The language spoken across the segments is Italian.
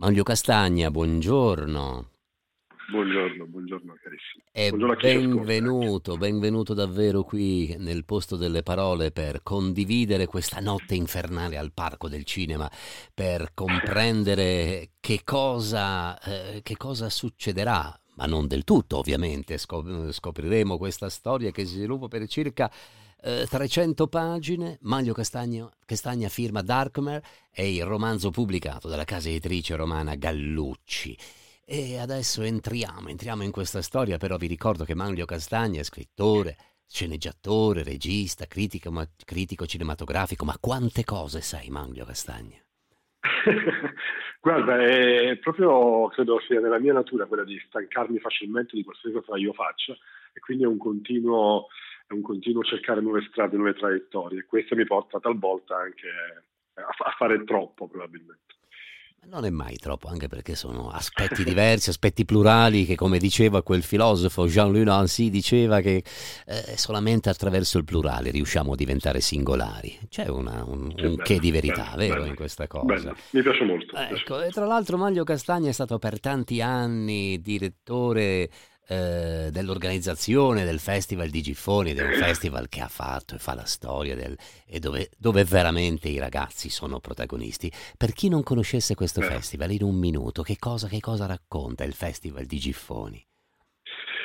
Manlio Castagna, buongiorno. Buongiorno, buongiorno carissimo. E Buongiorno benvenuto, benvenuto davvero qui nel posto delle parole per condividere questa notte infernale al Parco del Cinema, per comprendere che cosa, eh, che cosa succederà, ma non del tutto ovviamente, Scop- scopriremo questa storia che si sviluppa per circa eh, 300 pagine, Maglio Castagno, Castagna firma Darkmer, è il romanzo pubblicato dalla casa editrice romana Gallucci. E adesso entriamo, entriamo in questa storia, però vi ricordo che Manlio Castagna è scrittore, sceneggiatore, regista, critico, ma, critico cinematografico, ma quante cose sai Manlio Castagna? Guarda, è proprio, credo sia nella mia natura quella di stancarmi facilmente di qualsiasi cosa io faccia e quindi è un continuo, è un continuo cercare nuove strade, nuove traiettorie. Questo mi porta talvolta anche a, fare troppo probabilmente. Non è mai troppo, anche perché sono aspetti diversi, aspetti plurali, che come diceva quel filosofo Jean-Louis Nancy, diceva che eh, solamente attraverso il plurale riusciamo a diventare singolari. C'è una, un, un che di verità, bello, vero, bello, in questa cosa. Bello. Mi piace molto. Ecco, e tra l'altro Maglio Castagna è stato per tanti anni direttore eh, dell'organizzazione del Festival di Giffoni, ed è un festival che ha fatto e fa la storia del, e dove, dove, veramente i ragazzi sono protagonisti. Per chi non conoscesse questo festival, in un minuto, che cosa, che cosa racconta il Festival di Giffoni?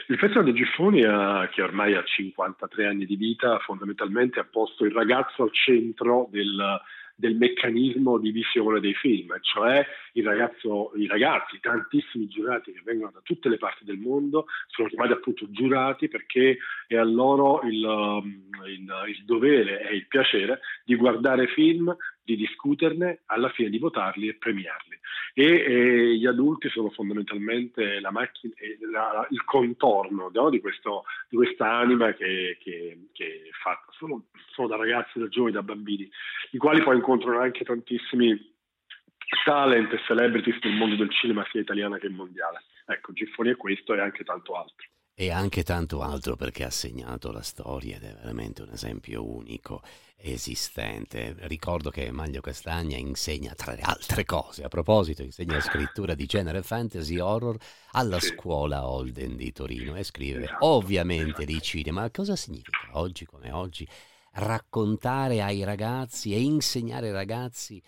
Il Festival di Giffoni, che ormai ha 53 anni di vita, fondamentalmente ha posto il ragazzo al centro del, del meccanismo di visione dei film, cioè ragazzo, i ragazzi, tantissimi giurati che vengono da tutte le parti del mondo, sono chiamati appunto giurati perché è a loro il, um, il, il dovere e il piacere di guardare film, di discuterne, alla fine di votarli e premiarli. E, e gli adulti sono fondamentalmente la macchina, la, il contorno no? di, questo, di, questa anima che, che, che è fatta solo, solo da ragazzi, da giovani, da bambini, i quali poi incontrano anche tantissimi talent e celebrities del mondo del cinema sia italiano che mondiale. Ecco, Giffoni è questo e anche tanto altro e anche tanto altro perché ha segnato la storia ed è veramente un esempio unico esistente. Ricordo che Maglio Castagna insegna, tra le altre cose, a proposito, insegna scrittura di genere fantasy horror alla scuola Holden di Torino e scrive esatto, ovviamente esatto. di cinema. Cosa significa oggi come oggi raccontare ai ragazzi e insegnare ai ragazzi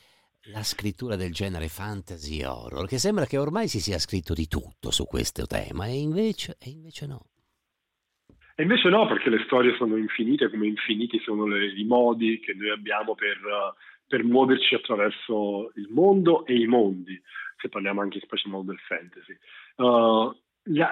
la scrittura del genere fantasy horror, che sembra che ormai si sia scritto di tutto su questo tema, e invece, e invece no. E invece no, perché le storie sono infinite, come infiniti sono le, i modi che noi abbiamo per, per, muoverci attraverso il mondo e i mondi, se parliamo anche in specie modo del fantasy. Uh,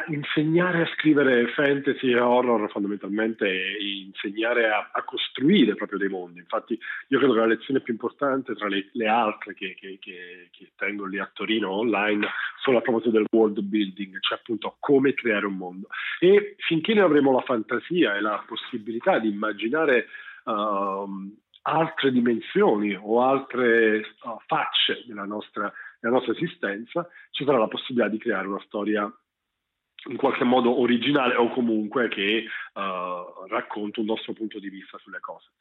insegnare a scrivere fantasy e horror fondamentalmente è insegnare a, a, costruire proprio dei mondi. Infatti, io credo che la lezione più importante tra le, le altre che, che, che, che, tengo lì a Torino online sono a proposito del world building, cioè appunto come creare un mondo. E finché noi avremo la fantasia e la possibilità di immaginare uh, altre dimensioni o altre uh, facce della nostra, della nostra esistenza, ci sarà la possibilità di creare una storia in qualche modo originale o comunque che uh, racconta un nostro punto di vista sulle cose.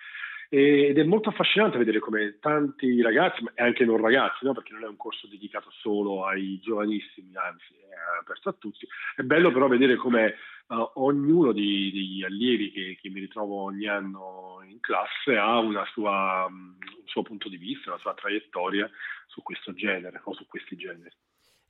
Ed è molto affascinante vedere come tanti ragazzi, e anche non ragazzi, no? perché non è un corso dedicato solo ai giovanissimi, anzi è aperto a tutti, è bello però vedere come uh, ognuno di, degli allievi che, che, mi ritrovo ogni anno in classe ha sua, um, un suo punto di vista, una sua traiettoria su questo genere o su questi generi.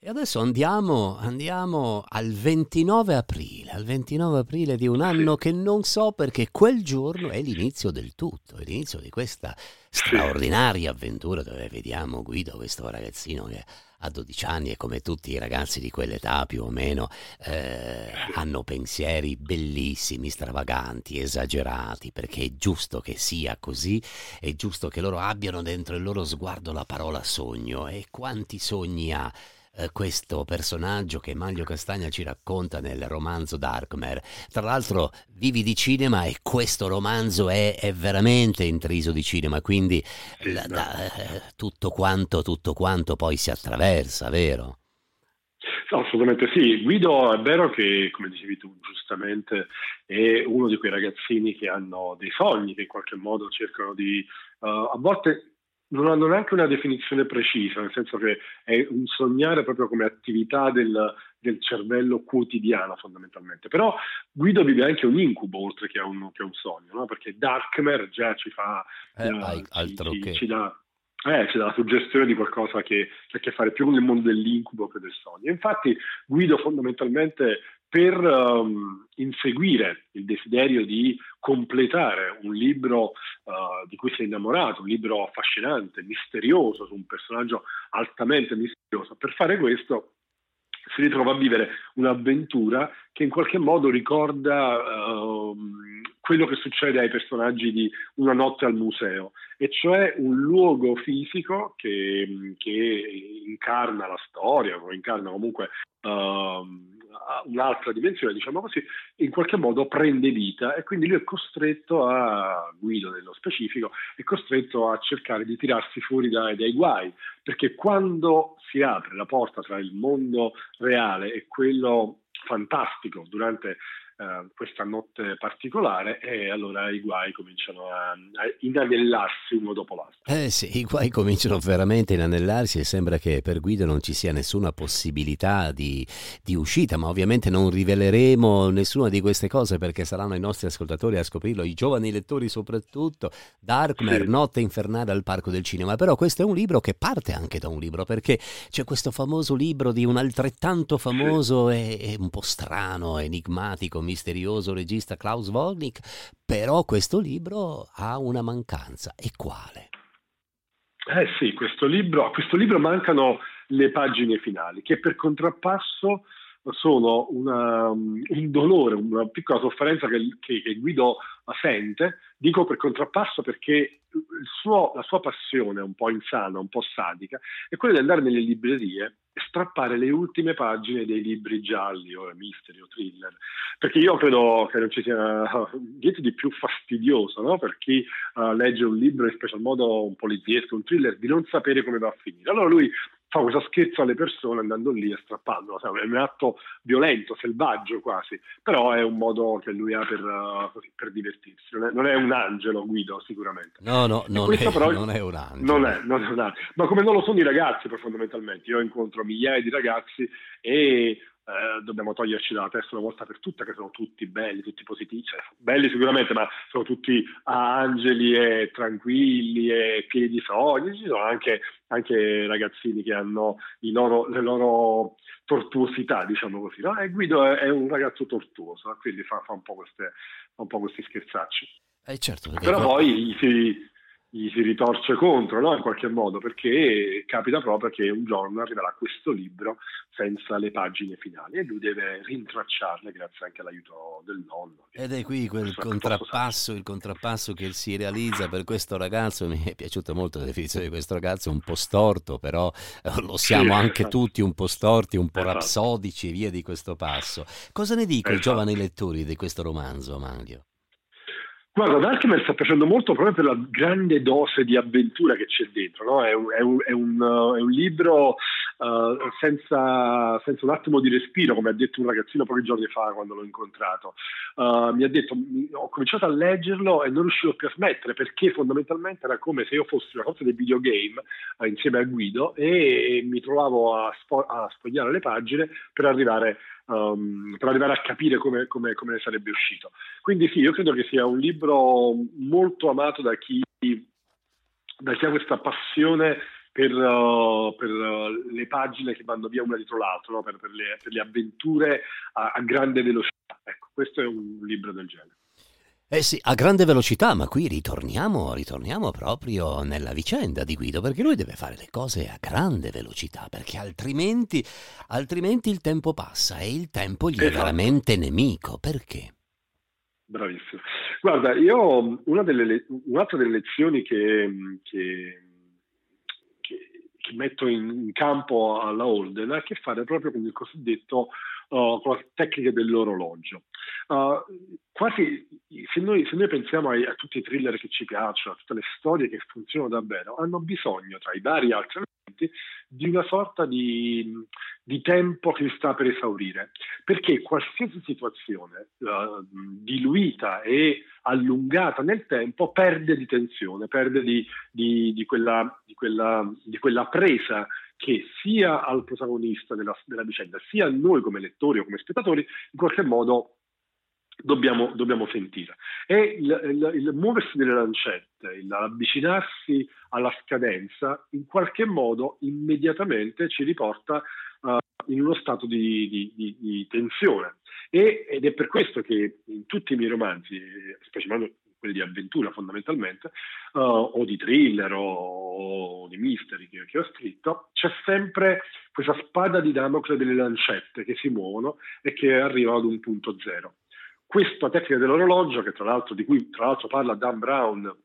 E adesso andiamo, andiamo, al 29 aprile, al 29 aprile di un anno che non so perché quel giorno è l'inizio del tutto, è l'inizio di questa straordinaria avventura dove vediamo Guido, questo ragazzino che ha 12 anni e come tutti i ragazzi di quell'età più o meno eh, hanno pensieri bellissimi, stravaganti, esagerati, perché è giusto che sia così, è giusto che loro abbiano dentro il loro sguardo la parola sogno e quanti sogni ha eh, questo personaggio che Maglio Castagna ci racconta nel romanzo Darkmare. Tra l'altro vivi di cinema e questo romanzo è, è veramente intriso di cinema, quindi la, la, eh, tutto, quanto, tutto quanto poi si attraversa, vero? No, assolutamente sì. Guido è vero che, come dicevi tu giustamente, è uno di quei ragazzini che hanno dei sogni, che in qualche modo cercano di... Uh, a volte non hanno neanche una definizione precisa, nel senso che è un sognare proprio come attività del, del cervello quotidiana fondamentalmente. Però Guido vive anche un incubo oltre che un, che un sogno, no? perché Darkmer già ci fa... Eh, uh, altro ci, che... Ci dà, eh, c'è la suggestione di qualcosa che, che, ha a che fare più con il mondo dell'incubo che del sogno. Infatti Guido fondamentalmente per um, inseguire il desiderio di completare un libro uh, di cui si è innamorato, un libro affascinante, misterioso, su un personaggio altamente misterioso. Per fare questo si ritrova a vivere un'avventura che in qualche modo ricorda uh, quello che succede ai personaggi di Una notte al museo, e cioè un luogo fisico che, che incarna la storia, o incarna comunque uh, un'altra dimensione, diciamo così, in qualche modo prende vita. E quindi lui è costretto a, Guido nello specifico, è costretto a cercare di tirarsi fuori dai, dai guai, perché quando si apre la porta tra il mondo reale e quello fantastico durante eh, questa notte particolare e allora i guai cominciano a, a, inanellarsi uno dopo l'altro. Eh sì, i guai cominciano veramente a inanellarsi e sembra che per Guido non ci sia nessuna possibilità di, di, uscita, ma ovviamente non riveleremo nessuna di queste cose perché saranno i nostri ascoltatori a scoprirlo, i giovani lettori soprattutto. Darkmare, sì. Notte infernale al Parco del Cinema, però questo è un libro che parte anche da un libro perché c'è questo famoso libro di un altrettanto famoso sì. e, e un po' strano, enigmatico, misterioso regista Klaus Wolnick, però questo libro ha una mancanza. E quale? Eh sì, questo libro, a questo libro mancano le pagine finali, che per contrappasso sono una, un dolore, una piccola sofferenza che, che, che Guido sente, dico per contrappasso perché suo, la sua passione un po' insana, un po' sadica, è quella di andare nelle librerie strappare le ultime pagine dei libri gialli o mystery o thriller, perché io credo che non ci sia niente di più fastidioso no? per chi uh, legge un libro, in special modo un poliziesco, un thriller, di non sapere come va a finire. Allora lui fa questo scherzo alle persone andando lì e strappando, è un atto violento, selvaggio quasi, però è un modo che lui ha per, uh, così, per divertirsi, non è, non è, un angelo Guido sicuramente. No, no, non è, però, non è, un angelo. Non è, non è un angelo, ma come non lo sono i ragazzi fondamentalmente, io incontro migliaia di ragazzi e eh, dobbiamo toglierci dalla testa una volta per tutte che sono tutti belli, tutti positivi, cioè, belli sicuramente, ma sono tutti angeli e tranquilli e pieni di sogni, ci sono anche, anche ragazzini che hanno loro, le loro tortuosità, diciamo così. No? E Guido è, è, un ragazzo tortuoso, quindi fa, fa, un queste, fa, un po questi scherzacci. Eh certo, Però poi si, gli si ritorce contro no? in qualche modo perché capita proprio che un giorno arriverà questo libro senza le pagine finali e lui deve rintracciarle grazie anche all'aiuto del nonno. Ed è qui quel contrappasso, il contrappasso che si realizza per questo ragazzo, mi è piaciuta molto la definizione di questo ragazzo, un po' storto però eh, lo siamo sì, anche esatto. tutti un po' storti, un po' esatto. rapsodici e via di questo passo. Cosa ne dicono esatto. i giovani lettori di questo romanzo, Manlio? Guarda, Darkman sta piacendo molto proprio per la grande dose di avventura che c'è dentro, no? è, un, è, un, è, un, è, un, libro uh, senza, senza, un attimo di respiro, come ha detto un ragazzino pochi giorni fa quando l'ho incontrato. Uh, mi ha detto, ho cominciato a leggerlo e non riuscivo più a smettere perché fondamentalmente era come se io fossi una cosa del videogame uh, insieme a Guido e, e mi trovavo a, sfo- a, sfogliare le pagine per arrivare um, per arrivare a capire come, come, come, ne sarebbe uscito. Quindi sì, io credo che sia un libro molto amato da chi, da chi ha questa passione per, uh, per uh, le pagine che vanno via una dietro l'altra, no? per, per, le, per, le, avventure a, a grande velocità. Ecco, questo è un libro del genere. Eh sì, a grande velocità, ma qui ritorniamo, ritorniamo proprio nella vicenda di Guido, perché lui deve fare le cose a grande velocità, perché altrimenti, altrimenti il tempo passa e il tempo gli esatto. è veramente nemico. Perché? Bravissimo. Guarda, io una delle, un'altra delle lezioni che, che, che, che metto in, in, campo alla Holden ha a che fare proprio con il cosiddetto con la tecnica dell'orologio. Uh, quasi, se noi, se noi pensiamo ai, a tutti i thriller che ci piacciono, a tutte le storie che funzionano davvero, hanno bisogno, tra i vari altri di una sorta di, di, tempo che sta per esaurire, perché qualsiasi situazione uh, diluita e allungata nel tempo perde di tensione, perde di, di, di quella, quella, quella, presa che sia al protagonista della, della vicenda, sia a noi come lettori o come spettatori, in qualche modo dobbiamo, dobbiamo sentire. E il, il, il, muoversi delle lancette, l'avvicinarsi alla scadenza, in qualche modo immediatamente ci riporta uh, in uno stato di, di, di, di tensione. E, ed è per questo che in tutti i miei romanzi, specialmente quelli di avventura fondamentalmente, uh, o di thriller o, o di mystery che, che, ho scritto, c'è sempre questa spada di Damocle delle lancette che si muovono e che arrivano ad un punto zero. Questa tecnica dell'orologio, di cui tra l'altro parla Dan Brown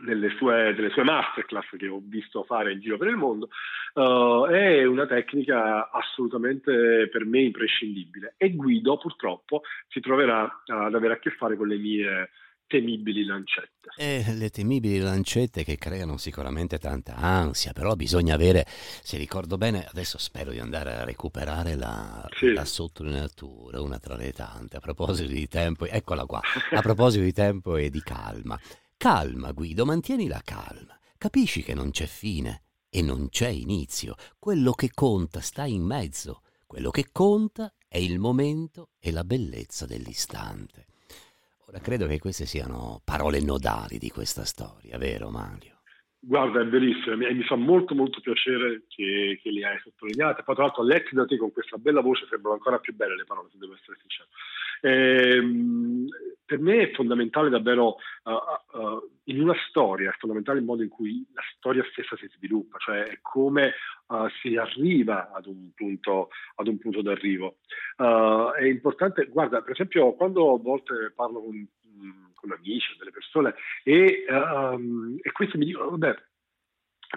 nelle sue, delle sue masterclass che ho visto fare in giro per il mondo, uh, è una tecnica assolutamente per me imprescindibile. E Guido purtroppo si troverà ad avere a che fare con le mie temibili lancette. Eh, le temibili lancette che creano sicuramente tanta ansia, però bisogna avere, se ricordo bene, adesso spero di andare a recuperare la, sì. la sottolineatura, una tra le tante, a proposito di tempo, eccola qua, a proposito di tempo e di calma. Calma Guido, mantieni la calma, capisci che non c'è fine e non c'è inizio, quello che conta sta in mezzo, quello che conta è il momento e la bellezza dell'istante. Ora, credo che queste siano parole nodali di questa storia, vero Mario? Guarda, è verissimo, e mi fa molto molto piacere che, che le hai sottolineate. Poi tra l'altro letti da te con questa bella voce sembrano ancora più belle le parole, se devo essere sincero. Ehm, per me è fondamentale davvero, uh, uh, in una storia, è fondamentale il modo in cui la storia stessa si sviluppa, cioè come uh, si arriva ad un punto, ad un punto d'arrivo. è importante, guarda, per esempio, quando a volte parlo con, con amici, delle persone, e, um, questi mi dicono, vabbè,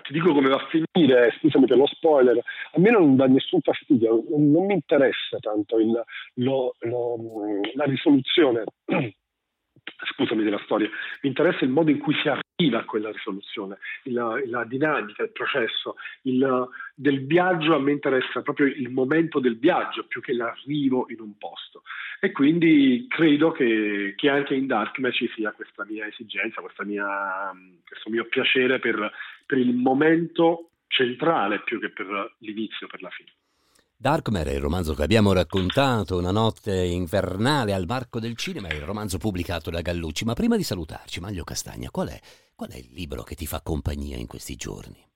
ti dico come va a finire, scusami per lo spoiler, a me non dà nessun fastidio, non mi interessa tanto il, lo, lo, la risoluzione scusami della storia, mi interessa il modo in cui si arriva a quella risoluzione, la, la dinamica, il processo il, del viaggio, a me interessa proprio il momento del viaggio più che l'arrivo in un posto. E quindi credo che, che anche in Darkman ci sia questa mia esigenza, mia, questo mio piacere per, per il momento centrale più che per l'inizio, per la fine. Darkmare è il romanzo che abbiamo raccontato, Una notte invernale al Marco del Cinema, è il romanzo pubblicato da Gallucci. Ma prima di salutarci, Maglio Castagna, qual è, qual è il libro che ti fa compagnia in questi giorni?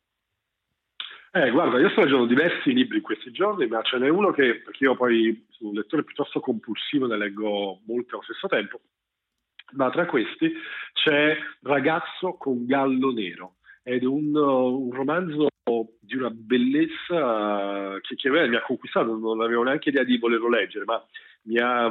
Eh, guarda, io sto leggendo diversi libri in questi giorni, ma ce n'è uno che, perché io poi sono un lettore piuttosto compulsivo, ne leggo molti allo stesso tempo, ma tra questi c'è Ragazzo con gallo nero. Ed è un, un romanzo di una bellezza che, che mi ha conquistato, non avevo neanche idea di volerlo leggere, ma mi ha,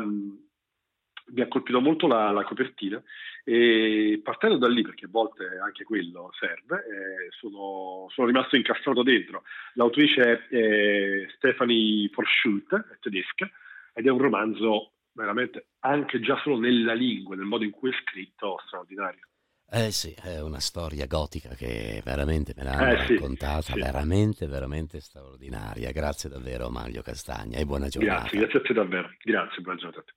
mi ha colpito molto la, la, copertina e partendo da lì, perché a volte anche quello serve, eh, sono, sono, rimasto incastrato dentro. L'autrice è Stephanie Forschult, è tedesca, ed è un romanzo veramente, anche già solo nella lingua, nel modo in cui è scritto, straordinario. Eh sì, è una storia gotica che veramente me l'hanno eh, raccontata, sì, sì. veramente, veramente straordinaria. Grazie davvero Maglio Castagna e buona giornata. Grazie, grazie a te davvero. Grazie, buona giornata.